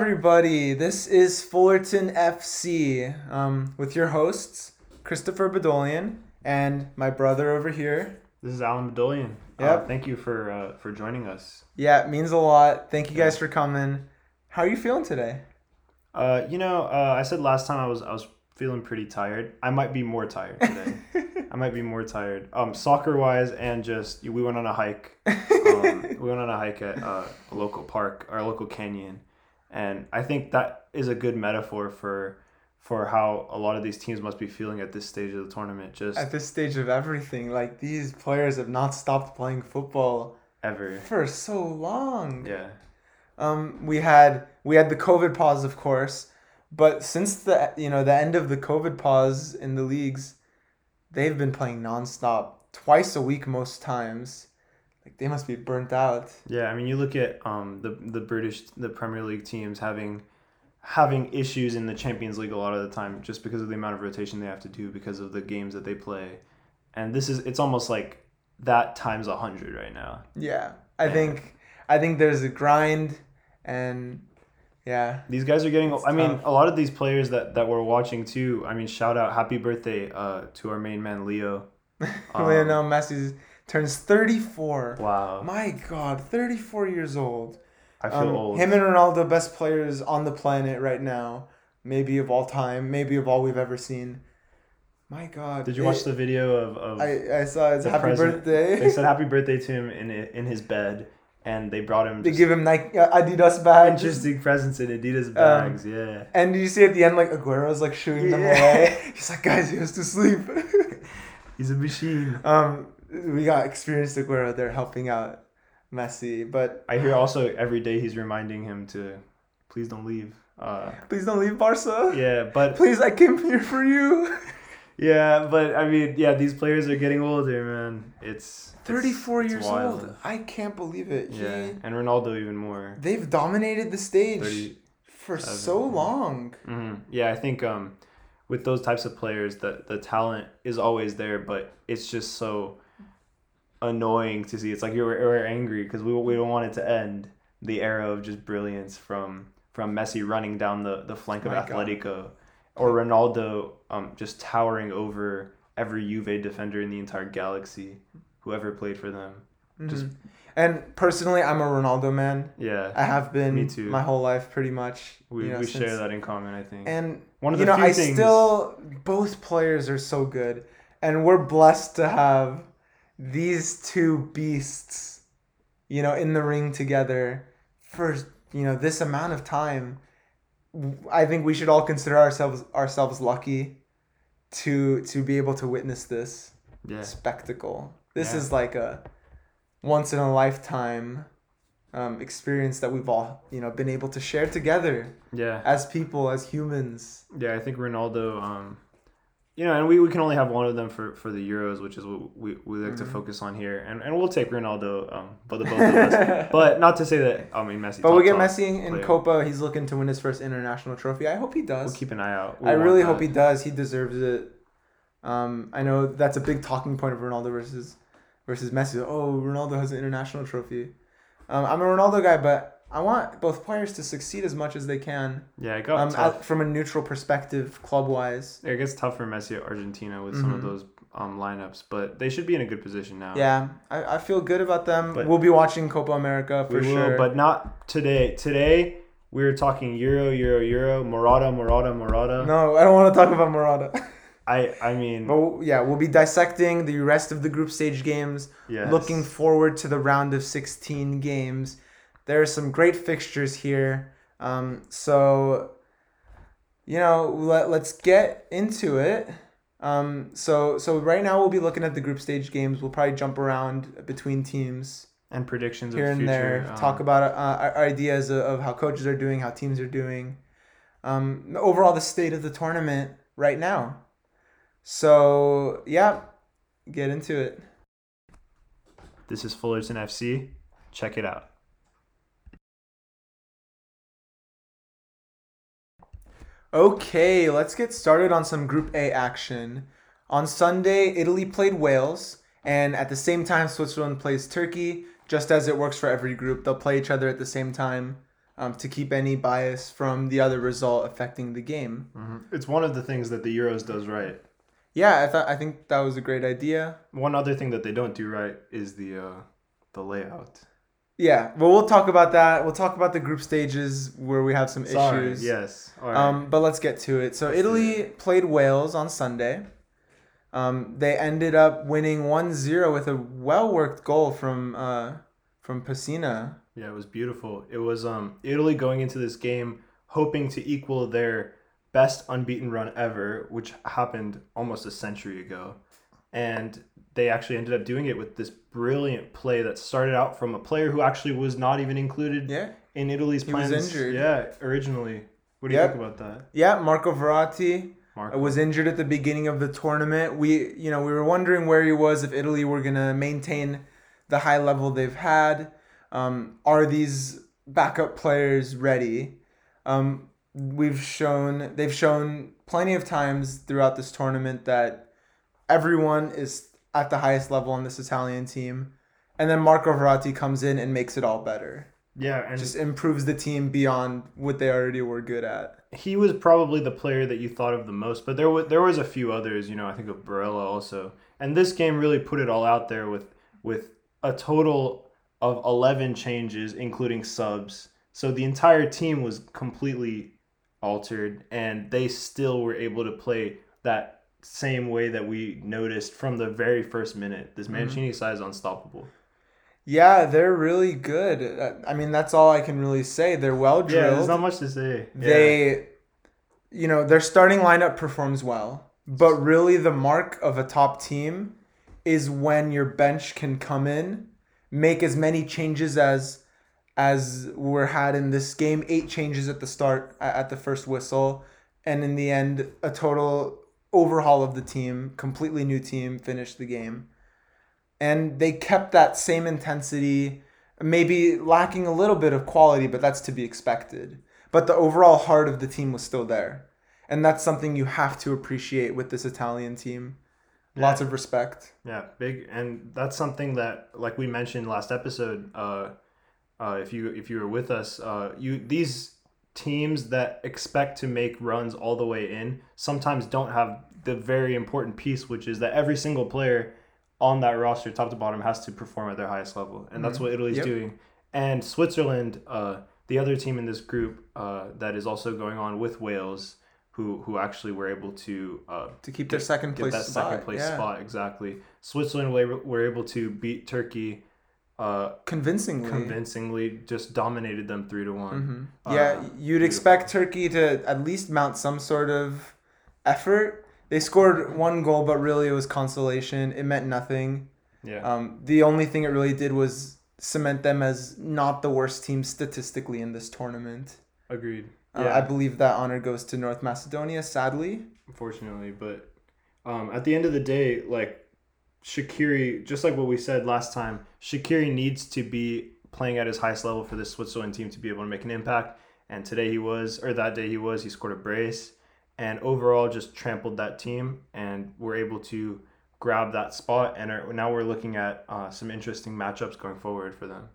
everybody. This is Fullerton FC um, with your hosts, Christopher Badolian and my brother over here. This is Allen Badolian. Yep. Uh, thank you for uh, for joining us. Yeah, it means a lot. Thank you guys for coming. How are you feeling today? Uh, you know, uh, I said last time I was I was feeling pretty tired. I might be more tired today. I might be more tired. Um, soccer wise, and just we went on a hike. Um, we went on a hike at uh, a local park, our local canyon, and I think that is a good metaphor for for how a lot of these teams must be feeling at this stage of the tournament. Just At this stage of everything, like these players have not stopped playing football ever. for so long. Yeah. Um, we had we had the COVID pause, of course, but since the you know the end of the COVID pause in the leagues, they've been playing nonstop, twice a week most times. Like they must be burnt out. Yeah, I mean, you look at um the the British the Premier League teams having having issues in the Champions League a lot of the time just because of the amount of rotation they have to do because of the games that they play, and this is it's almost like that times a hundred right now. Yeah, I Yeah. think I think there's a grind, and yeah, These guys are getting. It's I mean, a lot of these players that that we're watching too. I mean, shout out, happy birthday, uh, to our main man Leo. Um, Lionel Messi turns thirty four. Wow, My God, thirty four years old. I feel Um, old. Him and Ronaldo, best players on the planet right now, maybe of all time, maybe of all we've ever seen. My God. Did you it- watch the video of, of I, I saw the happy birthday. they said happy birthday to him in in his bed, and they brought him They give him Nike uh, Adidas bags. interesting presents in Adidas bags. yeah. And did you see at the end like Aguero's like shooing them Yeah. away? He's like, guys, he has to sleep. He's a machine. um, we got experienced Aguero there helping out Messi, but I hear also every day he's reminding him to please don't leave. Uh, please don't leave Barca. yeah, but Please, I came here for you. yeah, but I mean, yeah, these players are getting older, man. It's it's- 34 years wild. old. I can't believe it. He- Yeah, and Ronaldo even more. they've dominated the stage 30 for so long. hmm Yeah, I think um, with those types of players, the the talent is always there, but it's just so annoying to see. It's like you're we're angry because we we don't want it to end the era of just brilliance from from Messi running down the the flank of My God. Atletico, or Ronaldo um just towering over every Juve defender in the entire galaxy, whoever played for them. Just- Mhm. and personally, I'm a Ronaldo man. Yeah, I have been Me too. my whole life, pretty much. we you know, we since- share that in common. I think. And One of the you know, few I things. still both players are so good, and we're blessed to have these two beasts, you know, in the ring together for you know this amount of time. I think we should all consider ourselves ourselves lucky to to be able to witness this yeah. spectacle. This Yeah. is like a once in a lifetime um, experience that we've all you know been able to share together Yeah. as people, as humans. Yeah, I think Ronaldo. Um, you know, and we, we can only have one of them for, for the Euros, which is what we, we like to Mhm. focus on here, and, and we'll take Ronaldo, um, but the both of us. But not to say that I mean Messi. But we get Messi in, in player. Copa. He's looking to win his first international trophy. I hope he does. We'll keep an eye out. We I really that. hope he does. He deserves it. Um, I know that's a big talking point of Ronaldo versus versus Messi. Oh, Ronaldo has an international trophy. Um, I'm a Ronaldo guy, but I want both players to succeed as much as they can. Yeah, it got Um, tough. out- from a neutral perspective, club wise. it gets tough for Messi at Argentina with some of Mhm. those um, lineups, but they should be in a good position now. Yeah, I, I feel good about them. But- we'll be watching Copa America for we will, sure. but not today. Today we're talking Euro, Euro, Euro, Morata, Morata, Morata. no, I don't want to talk about Morata. I I mean, but yeah, we'll be dissecting the rest of the group stage games. yes. Looking forward to the round of 16 games. There are some great fixtures here. Um, so, you know, let, let's get into it. Um, so, so right now we'll be looking at the group stage games. We'll probably jump around between teams and predictions here of and future. there. um, talk about uh, ideas of, of how coaches are doing, how teams are doing. Um, overall, the state of the tournament right now. So, yeah, get into it. This is Fullerton FC. Check it out. Okay, let's get started on some Group A action. On Sunday, Italy played Wales, and at the same time, Switzerland plays Turkey. Just as it works for every group, they'll play each other at the same time. um, to keep any bias from the other result affecting the game. It's one of the things that the Euros does right. Yeah, I thought I think that was a great idea. One other thing that they don't do right is the uh, the layout. Yeah, well, we'll talk about that. We'll talk about the group stages where we have some Sorry. issues. Yes. All right. Um, but let's get to it. So Let's Italy played Wales on Sunday. Um, they ended up winning 1-0 with a well-worked goal from uh, from Pessina. Yeah, it was beautiful. It was um Italy going into this game hoping to equal their best unbeaten run ever, which happened almost a century ago. And they actually ended up doing it with this brilliant play that started out from a player who actually was not even included Yeah. in Italy's He was plans. injured. Yeah, originally. What do you Yep. think about that? Yeah, Marco Verratti Mark? was injured at the beginning of the tournament. We, you know, we were wondering where he was if Italy were gonna maintain the high level they've had. Um, are these backup players ready? Um, we've shown they've shown plenty of times throughout this tournament that everyone is at the highest level on this Italian team, and then Marco Verratti comes in and makes it all better. yeah, and Just improves the team beyond what they already were good at. he was probably the player that you thought of the most, but there was there was a few others. You know, I think of Barella also, and this game really put it all out there with with a total of eleven changes, including subs. So the entire team was completely altered, and they still were able to play that same way that we noticed from the very first minute. This Mancini side is unstoppable. Yeah, they're really good. Uh, I mean, that's all I can really say. They're well drilled. Yeah, there's not much to say. Yeah. they, you know, their starting lineup performs well, but really the mark of a top team is when your bench can come in, make as many changes as as were had in this game. Eight changes at the start at the first whistle, and in the end, a total overhaul of the team, completely new team, finished the game and they kept that same intensity, maybe lacking a little bit of quality, but that's to be expected. But the overall heart of the team was still there. And that's something you have to appreciate with this Italian team. Lots of respect. Yeah, big, and that's something that, like we mentioned last episode, uh, uh, if you if you were with us, uh, you these teams that expect to make runs all the way in sometimes don't have the very important piece, which is that every single player on that roster, top to bottom, has to perform at their highest level, and that's what Italy's Yep. doing. And Switzerland, uh, the other team in this group uh, that is also going on with Wales, who who actually were able to uh, To keep their second get place that spot. second place yeah. spot exactly. Switzerland were able to beat Turkey uh, Convincingly. convincingly, just dominated them three to one. Mhm. yeah, Uh, you'd expect Turkey to at least mount some sort of effort. They scored one goal, but really it was consolation. It meant nothing. Yeah, Um, the only thing it really did was cement them as not the worst team statistically in this tournament. agreed. Uh, Yeah, I believe that honor goes to North Macedonia, sadly. unfortunately, but um, at the end of the day, like Shaqiri, just like what we said last time, Shaqiri needs to be playing at his highest level for this Switzerland team to be able to make an impact. And today he was, or that day he was, he scored a brace, and overall just trampled that team, and we're able to grab that spot. And are, now we're looking at uh, some interesting matchups going forward for them.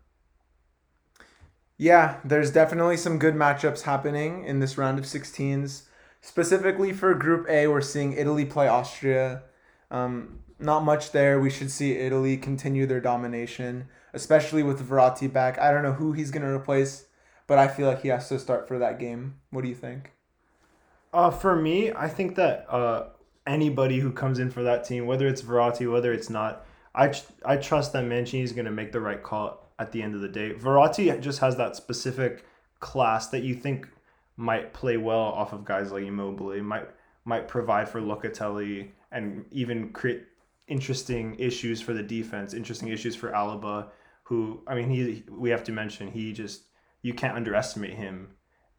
Yeah, there's definitely some good matchups happening in this round of 16s. Specifically for Group A, we're seeing Italy play Austria. Um, not much there. We should see Italy continue their domination, especially with Verratti back. I don't know who he's going to replace, but I feel like he has to start for that game. What do you think? Uh, for me, I think that uh, anybody who comes in for that team, whether it's Verratti, whether it's not, I, I trust that Mancini is going to make the right call at the end of the day. Verratti just has that specific class that you think might play well off of guys like Immobile, might might provide for Locatelli, and even create interesting issues for the defense, interesting issues for Alaba, who I mean he we have to mention he just you can't underestimate him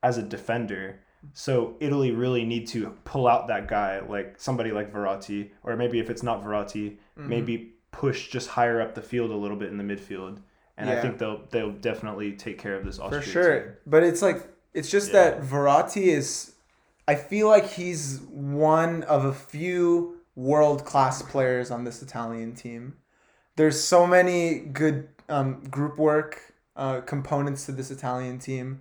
as a defender. So Italy really need to pull out that guy like somebody like Verratti, or maybe if it's not Verratti, Mm-hmm. maybe push just higher up the field a little bit in the midfield. And I think they'll they'll definitely take care of this For sure. team. But it's like it's just Yeah. that Verratti is I feel like he's one of a few world class players on this Italian team. There's so many good um, group work uh, components to this Italian team.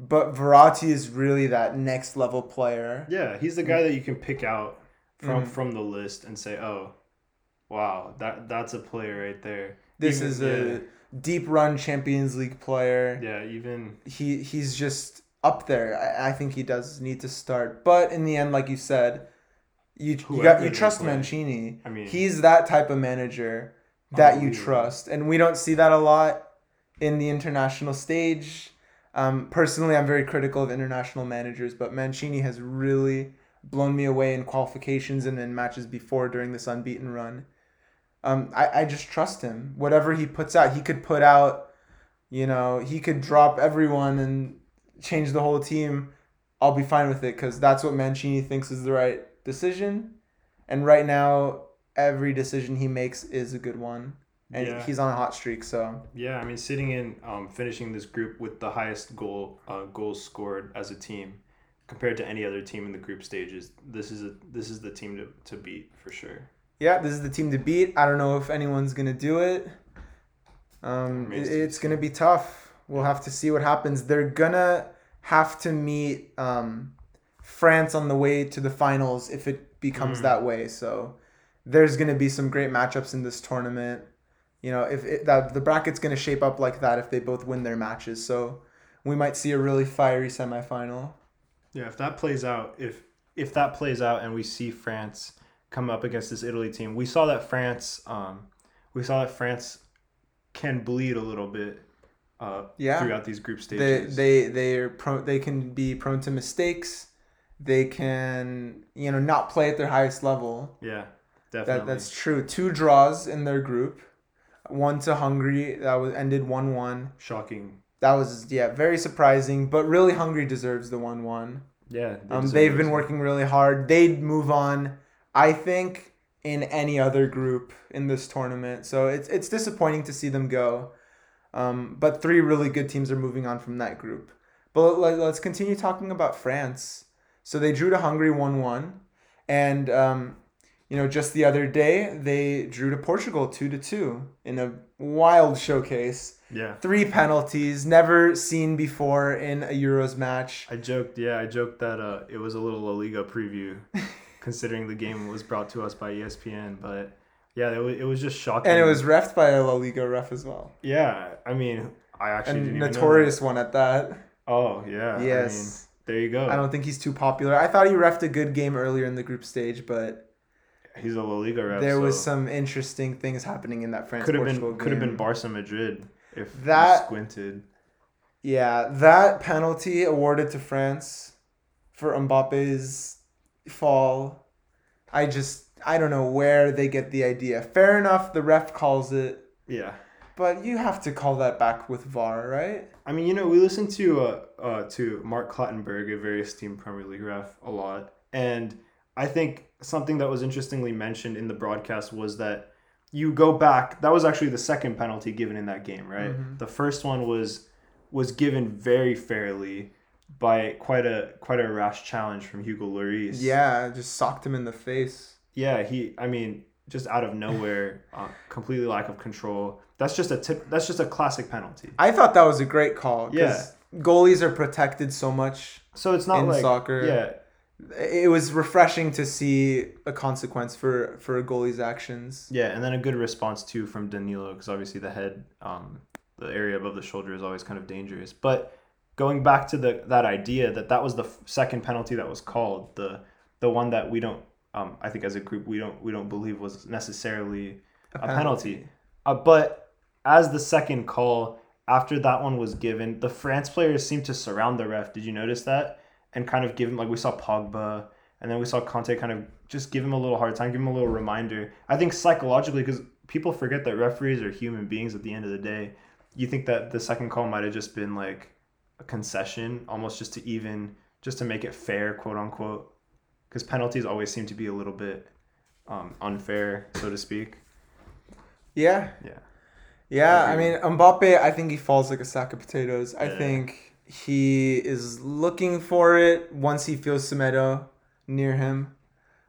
but Verratti is really that next level player. Yeah, he's the guy that you can pick out from Mhm. from the list and say, "Oh, wow, that that's a player right there." This Even- is a deep run Champions League player. yeah, yeah, even He he's just up there. I, I think he does need to start, but in the end, like you said, you you got you trust. Mancini. I mean, He's that type of manager that you trust, and we don't see that a lot in the international stage. Um, personally, I'm very critical of international managers, but Mancini has really blown me away in qualifications and in matches before during this unbeaten run. Um, I, I just trust him. Whatever he puts out, he could put out, you know, he could drop everyone and change the whole team. I'll be fine with it because that's what Mancini thinks is the right decision. And right now, every decision he makes is a good one. And Yeah. he's on a hot streak, so yeah, I mean, sitting in, um, finishing this group with the highest goal uh, goals scored as a team compared to any other team in the group stages. This is a this is the team to, to beat for sure. yeah, this is the team to beat. I don't know if anyone's gonna do it. Um, it, Remains to be it's gonna be tough. We'll have to see what happens. They're gonna have to meet um, France on the way to the finals if it becomes Mhm. that way. So there's gonna be some great matchups in this tournament. You know, if it, that the bracket's gonna shape up like that if they both win their matches. So we might see a really fiery semifinal. Yeah, if that plays out, if if that plays out, and we see France come up against this Italy team, we saw that France, um, we saw that France can bleed a little bit, uh, Yeah. throughout these group They stages. they they're pro, they can be prone to mistakes. They can you know not play at their highest level. yeah, definitely. That that's true. Two draws in their group. One to Hungary that was ended one one. shocking. That was yeah very surprising, but really Hungary deserves the one one. Yeah, They um, they've been working really hard. They'd move on, I think, in any other group in this tournament. So it's it's disappointing to see them go. Um, but three really good teams are moving on from that group. But let, let's continue talking about France. So they drew to Hungary one one, and um, you know just the other day they drew to Portugal two to two in a wild showcase. Yeah, Three penalties, never seen before in a Euros match. I joked. Yeah, I joked that uh, it was a little La Liga preview, considering the game was brought to us by ESPN. But yeah, it was, it was just shocking. And it was refed by a La Liga ref as well. yeah. I mean, I actually And didn't even know notorious one at that. that. Oh yeah. yes. I mean, there you go. I, don't think he's too popular. I thought he refed a good game earlier in the group stage, but He's a La Liga ref. there was some interesting things happening in that France could have Portugal been could have been. Barca Madrid if That- that squinted. Yeah, that penalty awarded to France for Mbappe's fall. I just I don't know where they get the idea. Fair enough, the ref calls it, Yeah. But you have to call that back with VAR, right? I mean, you know, we listen to uh, uh to Mark Clattenburg, a very esteemed Premier League ref, a lot, and I think something that was interestingly mentioned in the broadcast was that you go back. That was actually the second penalty given in that game, right? Mhm. The first one was was given very fairly by quite a quite a rash challenge from Hugo Lloris. Yeah, just socked him in the face. Yeah, he. I mean, just out of nowhere, uh, completely lack of control. That's just a tip. That's just a classic penalty. I thought that was a great call. Yeah, Goalies are protected so much. So it's not In like soccer. Yeah, It was refreshing to see a consequence for for a goalie's actions. Yeah, and then a good response too from Danilo because obviously the head, um, the area above the shoulder is always kind of dangerous. But going back to the that idea that that was the second penalty that was called, the the one that we don't, um, I think as a group we don't we don't believe was necessarily a penalty. Uh, but as the second call after that one was given, the France players seemed to surround the ref. Did you notice that? And kind of give him like we saw Pogba, and then we saw Kanté kind of just give him a little hard time, give him a little reminder. I think psychologically, because people forget that referees are human beings at the end of the day. You think that the second call might have just been like a concession, almost just to even, just to make it fair, quote unquote. Because penalties always seem to be a little bit um, unfair, so to speak. Yeah. Yeah. Yeah, I mean Mbappe, I think he falls like a sack of potatoes. I Yeah. think he is looking for it once he feels Semedo near him.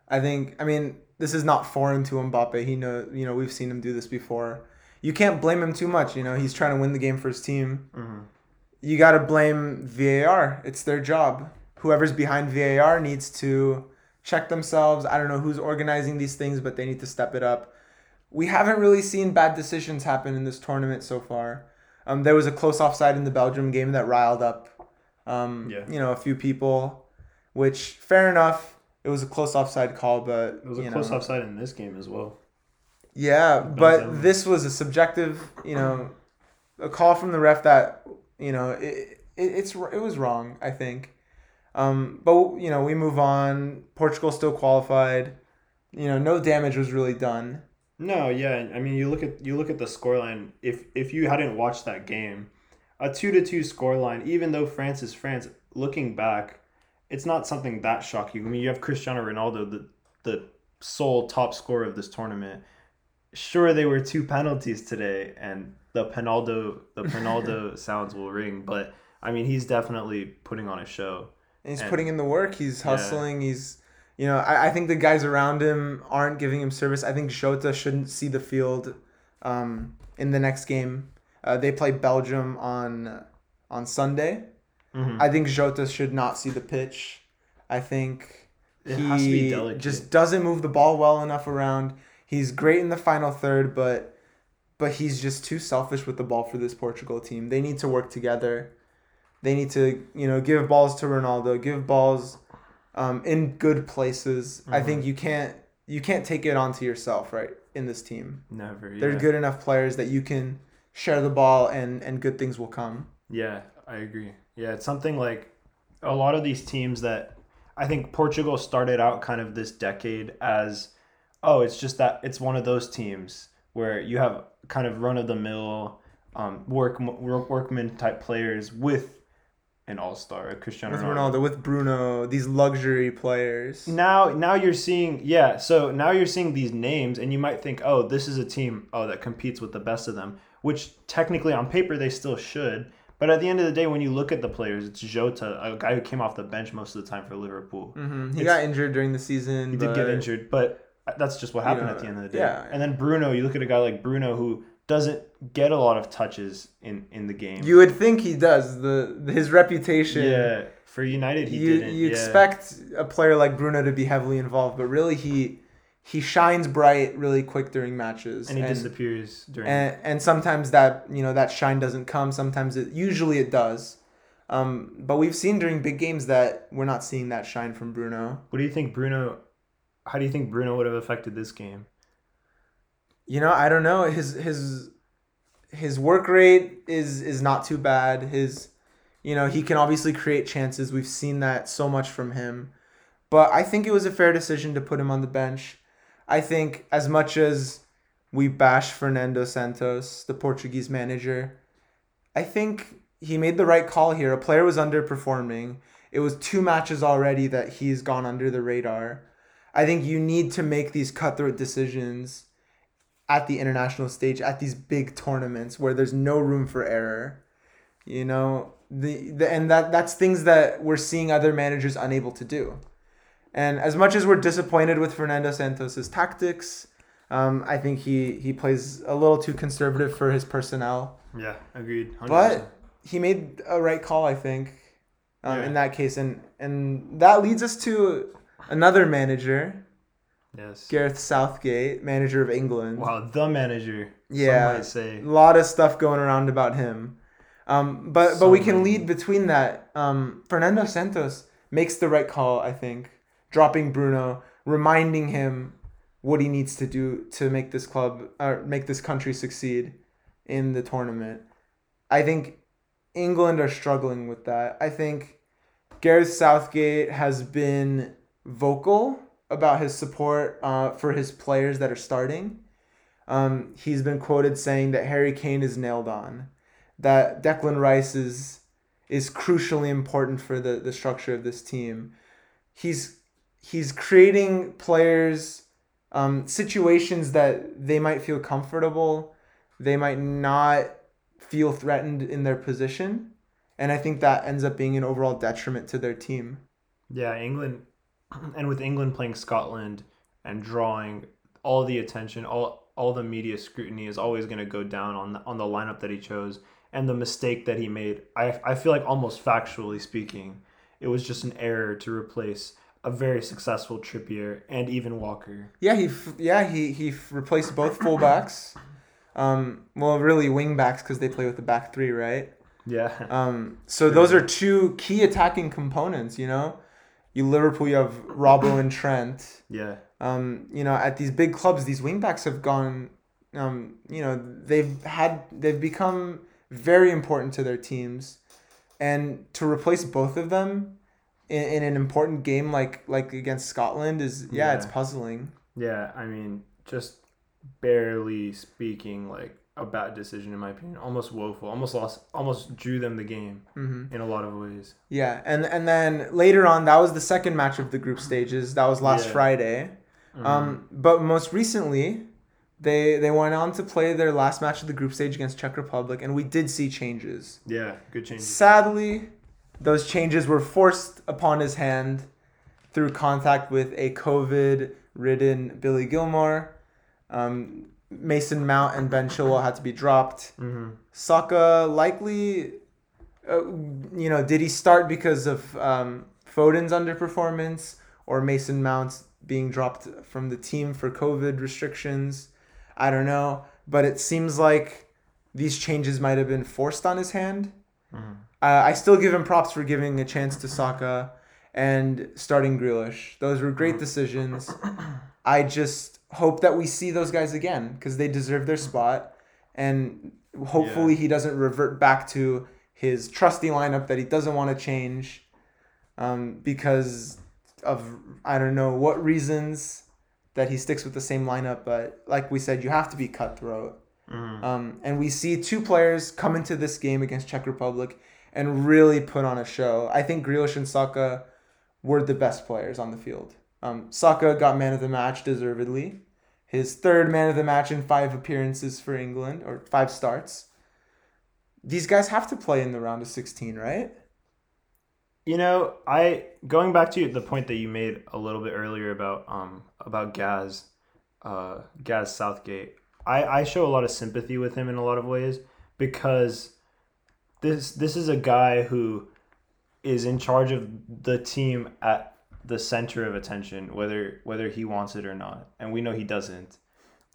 I think I mean this is not foreign to Mbappe. He know you know we've seen him do this before. You can't blame him too much. You know he's trying to win the game for his team. hmm you got to blame VAR. It's their job. Whoever's behind VAR needs to check themselves. I don't know who's organizing these things, but they need to step it up. We haven't really seen bad decisions happen in this tournament so far. Um, there was a close offside in the Belgium game that riled up, um, Yeah. you know, a few people, which fair enough. It was a close offside call, but It was a close know, offside in this game as well. yeah, but this was a subjective, you know, a call from the ref that, you know, it, it it's it was wrong, I think. Um, but you know, we move on. Portugal still qualified. You know, no damage was really done. No, yeah, I mean you look at you look at the scoreline. If if you hadn't watched that game, a two to two scoreline, even though France is France, looking back, it's not something that shocking. I mean, you have Cristiano Ronaldo, the the sole top scorer of this tournament. Sure, they were two penalties today, and the Penaldo the Penaldo sounds will ring, but I mean he's definitely putting on a show. And he's And- putting in the work. He's Yeah. hustling. He's, you know, I, I think the guys around him aren't giving him service. I think Jota shouldn't see the field um, in the next game. Uh, they play Belgium on on Sunday. Mhm. I think Jota should not see the pitch. I think It he has to be delicate. just doesn't move the ball well enough around. He's great in the final third, but but he's just too selfish with the ball for this Portugal team. They need to work together. They need to, you know, give balls to Ronaldo, give balls um, in good places. I Mhm. think you can't you can't take it onto yourself, right? In this team, Never. Yeah. they're good enough players that you can share the ball and and good things will come. Yeah, I agree. Yeah, it's something like a lot of these teams that I think Portugal started out kind of this decade as oh, it's just that it's one of those teams where you have kind of run of the mill um, work work workman type players with an all star, a Cristiano With Ronaldo. Ronaldo, with Bruno, these luxury players. Now, now you're seeing, yeah. So now you're seeing these names, and you might think, oh, this is a team, oh, that competes with the best of them. Which technically, on paper, they still should. But at the end of the day, when you look at the players, it's Jota, a guy who came off the bench most of the time for Liverpool. hmm He It's- got injured during the season. He did get injured, but that's just what happened know, at the end of the day. yeah. And then Bruno, you look at a guy like Bruno who doesn't get a lot of touches in in the game. You would think he does. The his reputation. yeah, for United, he you didn't. you yeah. expect a player like Bruno to be heavily involved, but really he he shines bright really quick during matches. and he and, disappears during. and and sometimes that you know that shine doesn't come. Sometimes it usually it does. Um, but we've seen during big games that we're not seeing that shine from Bruno. what do you think, Bruno? How do you think Bruno would have affected this game? You know, I don't know. His his his work rate is is not too bad. His you know, he can obviously create chances. We've seen that so much from him. But I think it was a fair decision to put him on the bench. I think as much as we bash Fernando Santos, the Portuguese manager, I think he made the right call here. A player was underperforming. It was two matches already that he's gone under the radar. I think you need to make these cutthroat decisions at the international stage at these big tournaments where there's no room for error. You know, the, the and that that's things that we're seeing other managers unable to do. And as much as we're disappointed with Fernando Santos's tactics, um, I think he he plays a little too conservative for his personnel. Yeah, agreed. 100%. But he made a right call, I think, um, Yeah. in that case, and and that leads us to another manager, yes. Gareth Southgate, manager of England. Wow, the manager. Yeah. Might say. A lot of stuff going around about him. Um, but but we can many. lead between that. Um, Fernando Santos makes the right call, I think, dropping Bruno, reminding him what he needs to do to make this club or make this country succeed in the tournament. I think England are struggling with that. I think Gareth Southgate has been vocal about his support uh, for his players that are starting. Um, he's been quoted saying that Harry Kane is nailed on, that Declan Rice is is crucially important for the, the structure of this team. He's he's creating players um, situations that they might feel comfortable, they might not feel threatened in their position, and I think that ends up being an overall detriment to their team. Yeah, England, and with England playing Scotland and drawing all the attention, all all the media scrutiny is always going to go down on the, on the lineup that he chose. and the mistake that he made. I I feel like almost factually speaking, it was just an error to replace a very successful Trippier and even Walker. Yeah, he yeah he he replaced both fullbacks. Um, well, really wing backs because they play with the back three, right? Yeah. Um, so those are two key attacking components. You know, you Liverpool, you have Robbo and Trent. yeah. Um, you know, at these big clubs, these wingbacks have gone. Um, you know, they've had they've become very important to their teams, and to replace both of them in, in an important game like like against Scotland is yeah, it's puzzling. Yeah, I mean, just barely speaking, like a bad decision in my opinion. Almost woeful. Almost lost. Almost drew them the game hmm in a lot of ways. Yeah, and and then later on, that was the second match of the group stages. That was last Yeah. Friday. Mhm. Um, but most recently, they they went on to play their last match of the group stage against Czech Republic, and we did see changes. yeah, good changes. Sadly, those changes were forced upon his hand through contact with a COVID-ridden Billy Gilmour. Um, Mason Mount and Ben Chilwell had to be dropped. hmm Saka likely, uh, you know, did he start because of um, Foden's underperformance or Mason Mount's being dropped from the team for COVID restrictions? I don't know, but it seems like these changes might have been forced on his hand. hmm Uh, I still give him props for giving a chance to Saka and starting Grealish. Those were great decisions. I just hope that we see those guys again because they deserve their spot, and hopefully he doesn't revert back to his trusty lineup that he doesn't want to change, um, because of I don't know what reasons that he sticks with the same lineup. But like we said, you have to be cutthroat. hmm Um, and we see two players come into this game against Czech Republic and really put on a show. I think Grealish and Saka were the best players on the field. Um, Saka got man of the match deservedly. His third man of the match in five appearances for England, or five starts. These guys have to play in the round of 16, right? You know, I going back to the point that you made a little bit earlier about um about Gaz, uh, Gaz Southgate. I I show a lot of sympathy with him in a lot of ways because this this is a guy who is in charge of the team at the center of attention, whether whether he wants it or not, and we know he doesn't.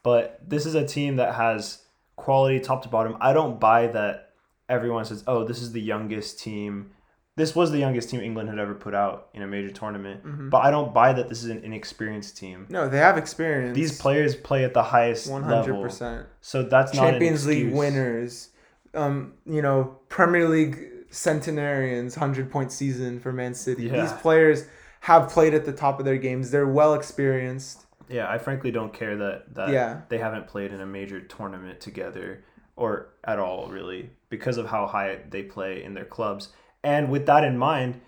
But this is a team that has quality top to bottom. I don't buy that everyone says, "Oh, this is the youngest team." This was the youngest team England had ever put out in a major tournament. Mhm. But I don't buy that this is an inexperienced team. No, they have experience. These players play at the highest 100%. level. So that's Champions League winners, um, you know, Premier League centenarians, hundred point season for Man City. Yeah. These players have played at the top of their games. They're well experienced. Yeah, I frankly don't care that that Yeah. they haven't played in a major tournament together or at all really because of how high they play in their clubs. And with that in mind,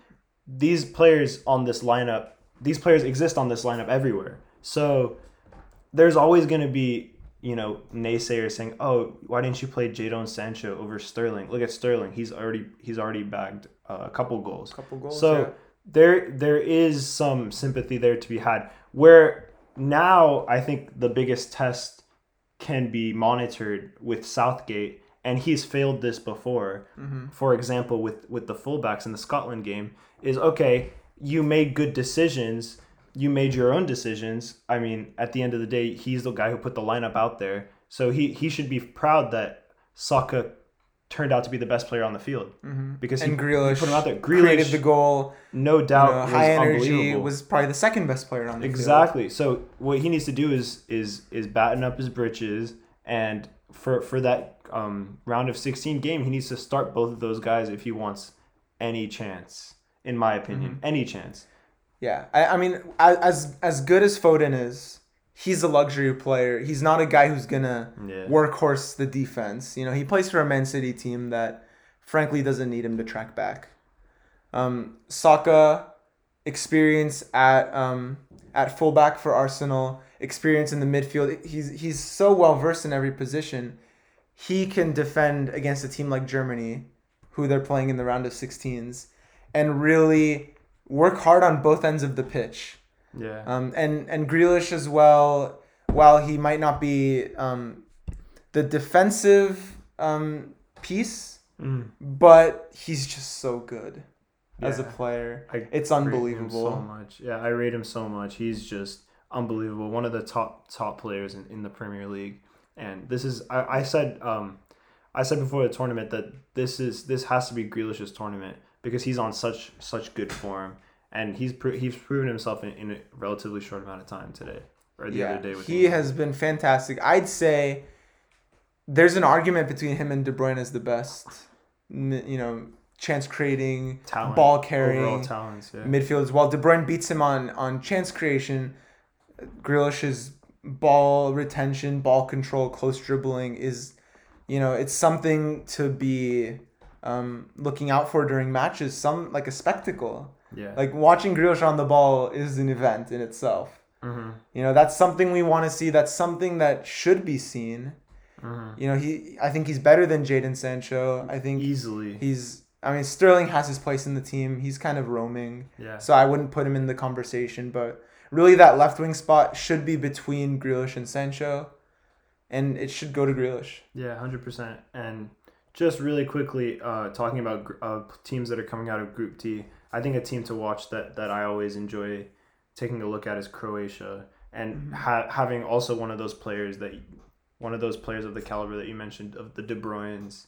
these players on this lineup, these players exist on this lineup everywhere. So there's always going to be, you know, naysayers saying, "Oh, why didn't you play Jadon Sancho over Sterling? Look at Sterling. He's already he's already bagged uh, a couple goals." A couple goals. So yeah. There there is some sympathy there to be had. Where now I think the biggest test can be monitored with Southgate, and he's failed this before. Mm-hmm. For example, with with the fullbacks in the Scotland game, is okay. You made good decisions. You made your own decisions. I mean, at the end of the day, he's the guy who put the lineup out there, so he he should be proud that Saka turned out to be the best player on the field hmm because he, And he Grealish, put him out there. created the goal. no You doubt, know, was high energy was probably the second best player on the field. exactly. So what he needs to do is is is batten up his britches, and for for that um, round of sixteen game, he needs to start both of those guys if he wants any chance. In my opinion, Mm-hmm. any chance. Yeah, I, I mean, as as good as Foden is, he's a luxury player. He's not a guy who's gonna Yeah. workhorse the defense. You know, he plays for a Man City team that, frankly, doesn't need him to track back. Um, Saka, experience at um, at fullback for Arsenal, experience in the midfield. He's he's so well versed in every position. He can defend against a team like Germany, who they're playing in the round of 16s, and really work hard on both ends of the pitch. Yeah. Um, and and Grealish as well. While he might not be um, the defensive um, piece, Mm. but he's just so good as a player. I It's rate him unbelievable. so much. Yeah, I rate him so much. He's just unbelievable. One of the top top players in, in the Premier League. And this is I, I said um I said before the tournament that this is this has to be Grealish's tournament because he's on such such good form and he's pro- he's proven himself in, in a relatively short amount of time today or the yeah, other day with he England. has been fantastic. I'd say there's an argument between him and De Bruyne as the best. You know, chance creating, talent, ball carrying, talents. Yeah. midfield. While De Bruyne beats him on on chance creation, Grealish's ball retention, ball control, close dribbling is, you know, it's something to be um, looking out for during matches. Some like a spectacle. Yeah. Like watching Grealish on the ball is an event in itself. mm-hmm. You know, that's something we want to see. That's something that should be seen. Mm-hmm. You know, he I think he's better than Jadon Sancho. I think Easily. he's I mean Sterling has his place in the team. He's kind of roaming. Yeah. So I wouldn't put him in the conversation, but really that left wing spot should be between Grealish and Sancho. And it should go to Grealish. Yeah, hundred percent. And just really quickly, uh, talking about uh, teams that are coming out of Group D, I think a team to watch that that I always enjoy taking a look at is Croatia, and Mhm. ha- having also one of those players that, one of those players of the caliber that you mentioned of the De Bruyne's,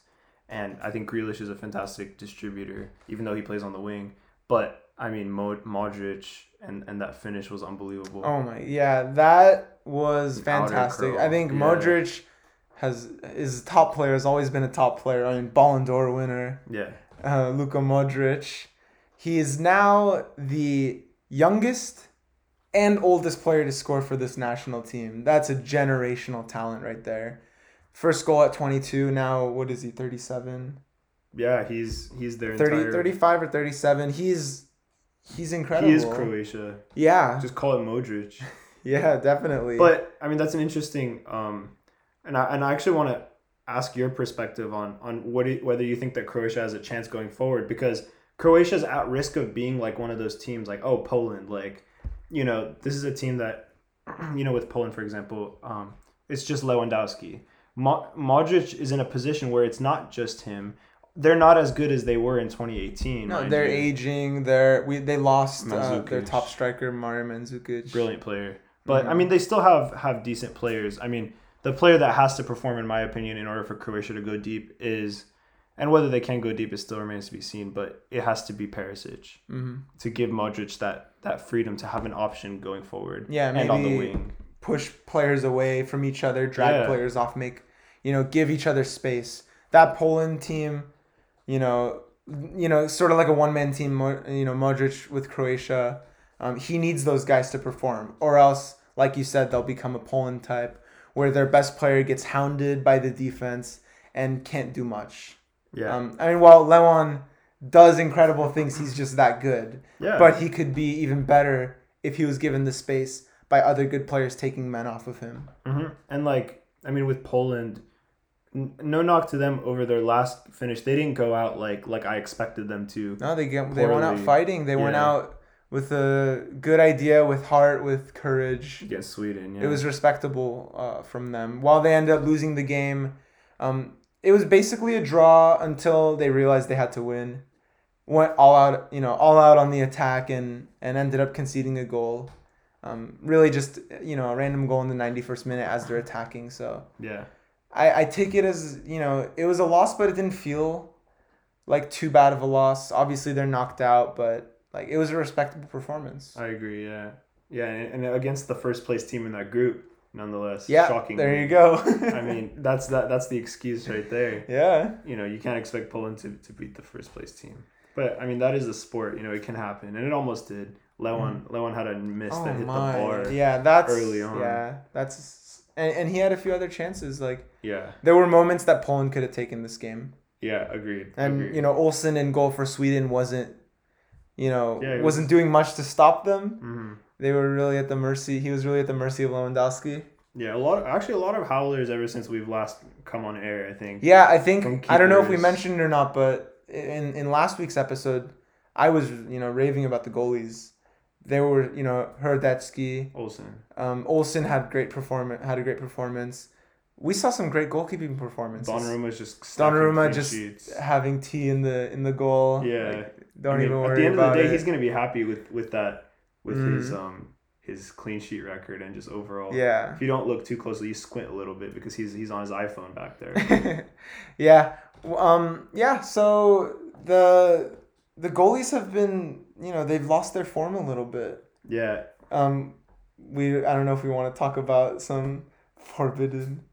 and I think Grealish is a fantastic distributor, even though he plays on the wing. But I mean, Mo- Modric and and that finish was unbelievable. Oh my yeah, that was An fantastic. I think yeah. Modric has is top player, has always been a top player. I mean Ballon d'Or winner. Yeah, uh, Luka Modric. He is now the youngest and oldest player to score for this national team. That's a generational talent right there. First goal at 22. Now, what is he, 37? yeah, he's he's their 30, entire. 35 or 37. He's he's incredible. He is Croatia. Yeah. Just call it Modric. Yeah, definitely. But I mean, that's an interesting. Um, and I and I actually want to ask your perspective on on what it, whether you think that Croatia has a chance going forward because Croatia's at risk of being like one of those teams like oh Poland like you know this is a team that you know with Poland for example um, it's just Lewandowski. Mo- Modric is in a position where it's not just him. They're not as good as they were in 2018. no, they're you. aging. They're we they lost uh, their top striker Mario Mandzukic. brilliant player. But I Mhm. mean, they still have have decent players. I mean, the player that has to perform, in my opinion, in order for Croatia to go deep is, and whether they can go deep, it still remains to be seen. But it has to be Perisic hmm to give Modric that that freedom to have an option going forward. Yeah, and on the maybe- wing. push players away from each other, drag Yeah. players off, make you know, give each other space. That Poland team, you know, you know, sort of like a one man team. You know, Modric with Croatia, um, he needs those guys to perform, or else, like you said, they'll become a Poland type where their best player gets hounded by the defense and can't do much. Yeah, Um, I mean, while Lewon does incredible things, he's just that good. yeah. But he could be even better if he was given the space by other good players taking men off of him. hmm And like, I mean, with Poland, n- no knock to them over their last finish. They didn't go out like like I expected them to. No, they get they went out fighting. They went Yeah. out with a good idea, with heart, with courage. Against Sweden, yeah. It was respectable uh, from them. While they ended up losing the game, um, it was basically a draw until they realized they had to win. Went all out, you know, all out on the attack and and ended up conceding a goal. Um, really, just you know, a random goal in the ninety first minute as they're attacking. So yeah. I, I take it as you know it was a loss, but it didn't feel like too bad of a loss. Obviously, they're knocked out, but like it was a respectable performance. I agree. Yeah, yeah, and, and against the first place team in that group, nonetheless. Yeah, shocking. there you go. I mean, that's that. That's the excuse right there. yeah, You know, you can't expect Poland to, to beat the first place team. But I mean, that is a sport. You know, it can happen, and it almost did. Lewin, Lewin had a miss oh that hit my, the bar. yeah, that's early on. Yeah, that's and, and he had a few other chances. Like Yeah, there were moments that Poland could have taken this game, yeah, agreed. and agreed. you know Olsen in goal for Sweden wasn't, you know, Yeah, wasn't doing much to stop them. hmm They were really at the mercy. He was really at the mercy of Lewandowski. Yeah, a lot. actually, a lot of howlers ever since we've last come on air. I think. Yeah, I think I don't know if we mentioned it or not, but in in last week's episode, I was you know raving about the goalies. They were you know Hradecky, Olsen. um, Olsen had great performance, had a great performance. we saw some great goalkeeping performances. Donnarumma's just Donnarumma just sheets. having tea in the in the goal. Yeah. Like, don't I mean, even worry At the end of the day, it. he's gonna be happy with with that, with his Mm. um his clean sheet record and just overall. yeah. If you don't look too closely, you squint a little bit because he's he's on his iPhone back there. yeah. Um. Yeah. So the the goalies have been, you know, they've lost their form a little bit. yeah. Um. We I don't know if we want to talk about some forbidden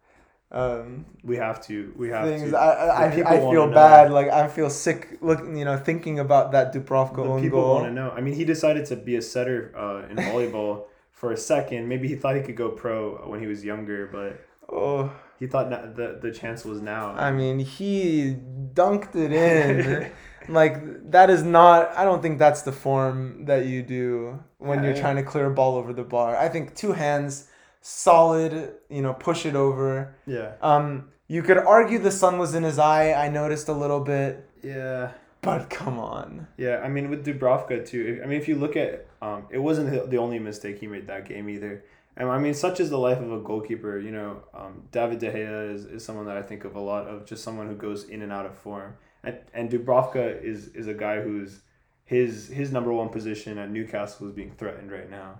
um We have to. We have things. to. I I, I feel know. bad. Like I feel sick. Looking, you know, thinking about that Dubravka the own people goal. want to know. I mean, he decided to be a setter uh, in volleyball for a second. Maybe he thought he could go pro when he was younger, but Oh, he thought the the chance was now. I mean, he dunked it in. like that is not. I don't think that's the form that you do when you're Yeah. trying to clear a ball over the bar. I think two hands, solid. You know, push it over. yeah. Um, you could argue the sun was in his eye. I noticed a little bit, Yeah. but come on. Yeah, I mean with Dubravka too. I mean, if you look at, um, it wasn't the- the only mistake he made that game either. And I mean, such is the life of a goalkeeper. You know, um, David De Gea is, is someone that I think of a lot of, just someone who goes in and out of form. And and Dubravka is is a guy who's his his number one position at Newcastle is being threatened right now.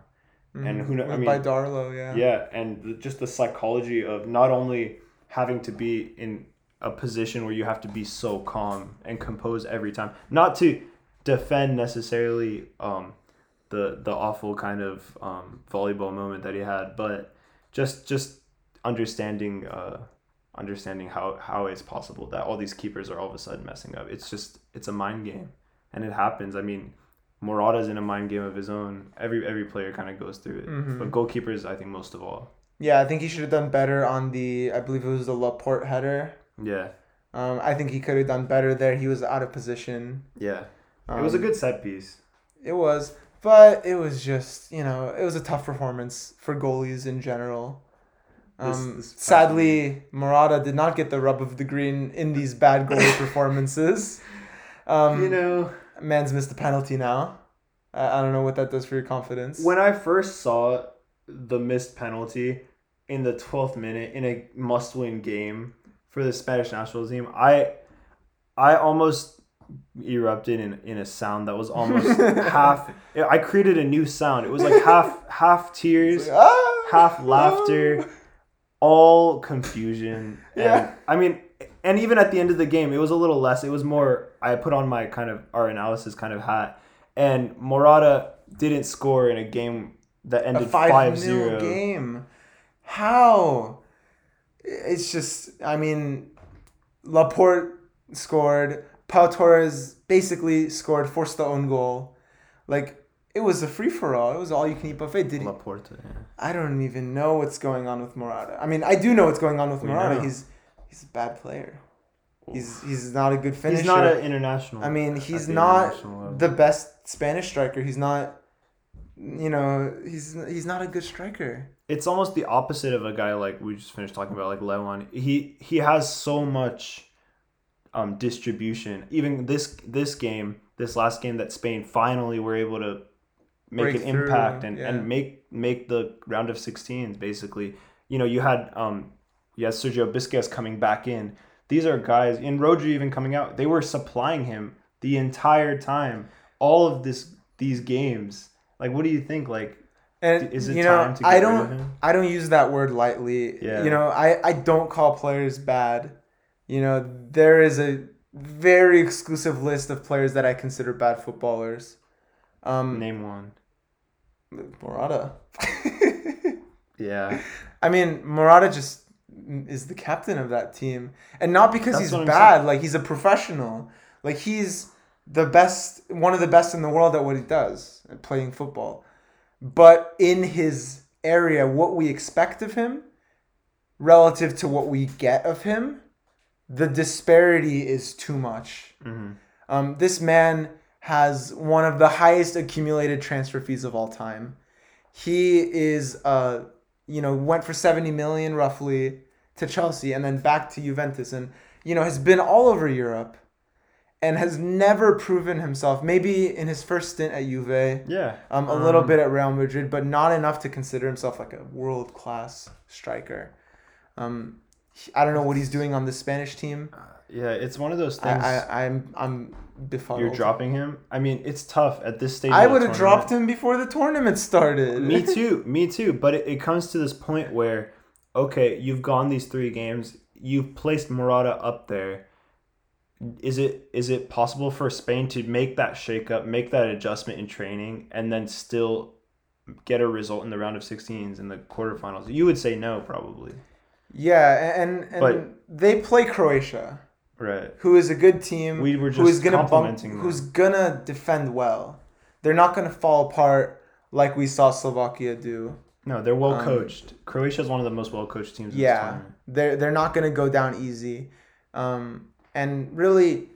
And who kno- I Mm, by mean- Darlow, yeah. Yeah, and the, just the psychology of not only having to be in a position where you have to be so calm and composed every time, not to defend necessarily um, the the awful kind of um, volleyball moment that he had, but just just understanding uh, understanding how how it's possible that all these keepers are all of a sudden messing up. It's just it's a mind game, and it happens. I mean. Morata's in a mind game of his own. Every every player kind of goes through it, Mhm. but goalkeepers, I think, most of all. Yeah, I think he should have done better on the. I believe it was the Laporte header. Yeah, Um, I think he could have done better there. He was out of position. yeah. Um, it was a good set piece. It was, but it was just you know it was a tough performance for goalies in general. Um, this past sadly, Morata did not get the rub of the green in these bad goalie performances. Um, you know, man's missed a penalty now. I, I don't know what that does for your confidence. when I first saw the missed penalty in the 12th minute in a must-win game for the Spanish national team, I I almost erupted in, in a sound that was almost half I created a new sound. It was like half half tears, Ah! half laughter, all confusion. And Yeah. I mean, and even at the end of the game, it was a little less. It was more. I put on my kind of our analysis kind of hat, and Morata didn't score in a game that ended 5 5 0 0. game. How? It's just, I mean, Laporte scored. Pau Torres basically scored, forced the own goal. Like, it was a free for all. It was all you can eat buffet. Did Laporte. Yeah. I don't even know what's going on with Morata. I mean, I do know what's going on with We Morata. know. He's he's a bad player. He's he's not a good finisher. He's not an international. I mean, he's the not the best Spanish striker. He's not, you know, he's he's not a good striker. it's almost the opposite of a guy like we just finished talking about, like Lewan. He he has so much um, distribution. Even this this game, this last game that Spain finally were able to make Break an through, impact and, yeah. and make make the round of 16s basically. You know, you had um you had Sergio Busquets coming back in. These are guys in Rodri even coming out. They were supplying him the entire time. All of this these games. Like what do you think like And Is it you know, time to get I rid don't of him? I don't use that word lightly. Yeah. You know, I I don't call players bad. You know, there is a very exclusive list of players that I consider bad footballers. Um, name one? Morata. Yeah. I mean, Morata just is the captain of that team, and not because That's he's bad. Like he's a professional. Like he's the best, one of the best in the world at what he does, at playing football. But in his area, what we expect of him, relative to what we get of him, the disparity is too much. hmm Um, this man has one of the highest accumulated transfer fees of all time. He is, uh, you know, went for 70 million roughly to Chelsea and then back to Juventus and, you know, has been all over Europe and has never proven himself. Maybe in his first stint at Juve, Yeah. um, a little Um, bit at Real Madrid, but not enough to consider himself like a world class striker. Um, I don't know what he's doing on the Spanish team. Yeah, it's one of those I, things. I I'm I'm befuddled. you're dropping him. I mean, it's tough at this stage. I would have dropped him before the tournament started. me too. Me too. But it, it comes to this point where, okay, you've gone these three games. You've placed Morata up there. Is it is it possible for Spain to make that shakeup, make that adjustment in training, and then still get a result in the round of 16s in the quarterfinals? You would say no, probably. Yeah, and and But- they play Croatia, Right. who is a good team. We were who is gonna bump, who's gonna defend well. They're not gonna fall apart like we saw Slovakia do. No, they're well Um, coached. Croatia is one of the most well coached teams. Yeah, they're they're not gonna go down easy, um, and really,